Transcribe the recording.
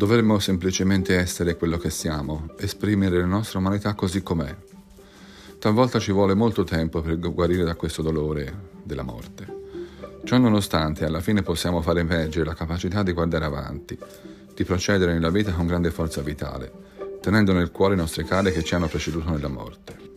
Dovremmo semplicemente essere quello che siamo, esprimere la nostra umanità così com'è. Talvolta ci vuole molto tempo per guarire da questo dolore della morte. Ciò nonostante, alla fine possiamo far emergere la capacità di guardare avanti, di procedere nella vita con grande forza vitale, tenendo nel cuore i nostri cari che ci hanno preceduto nella morte.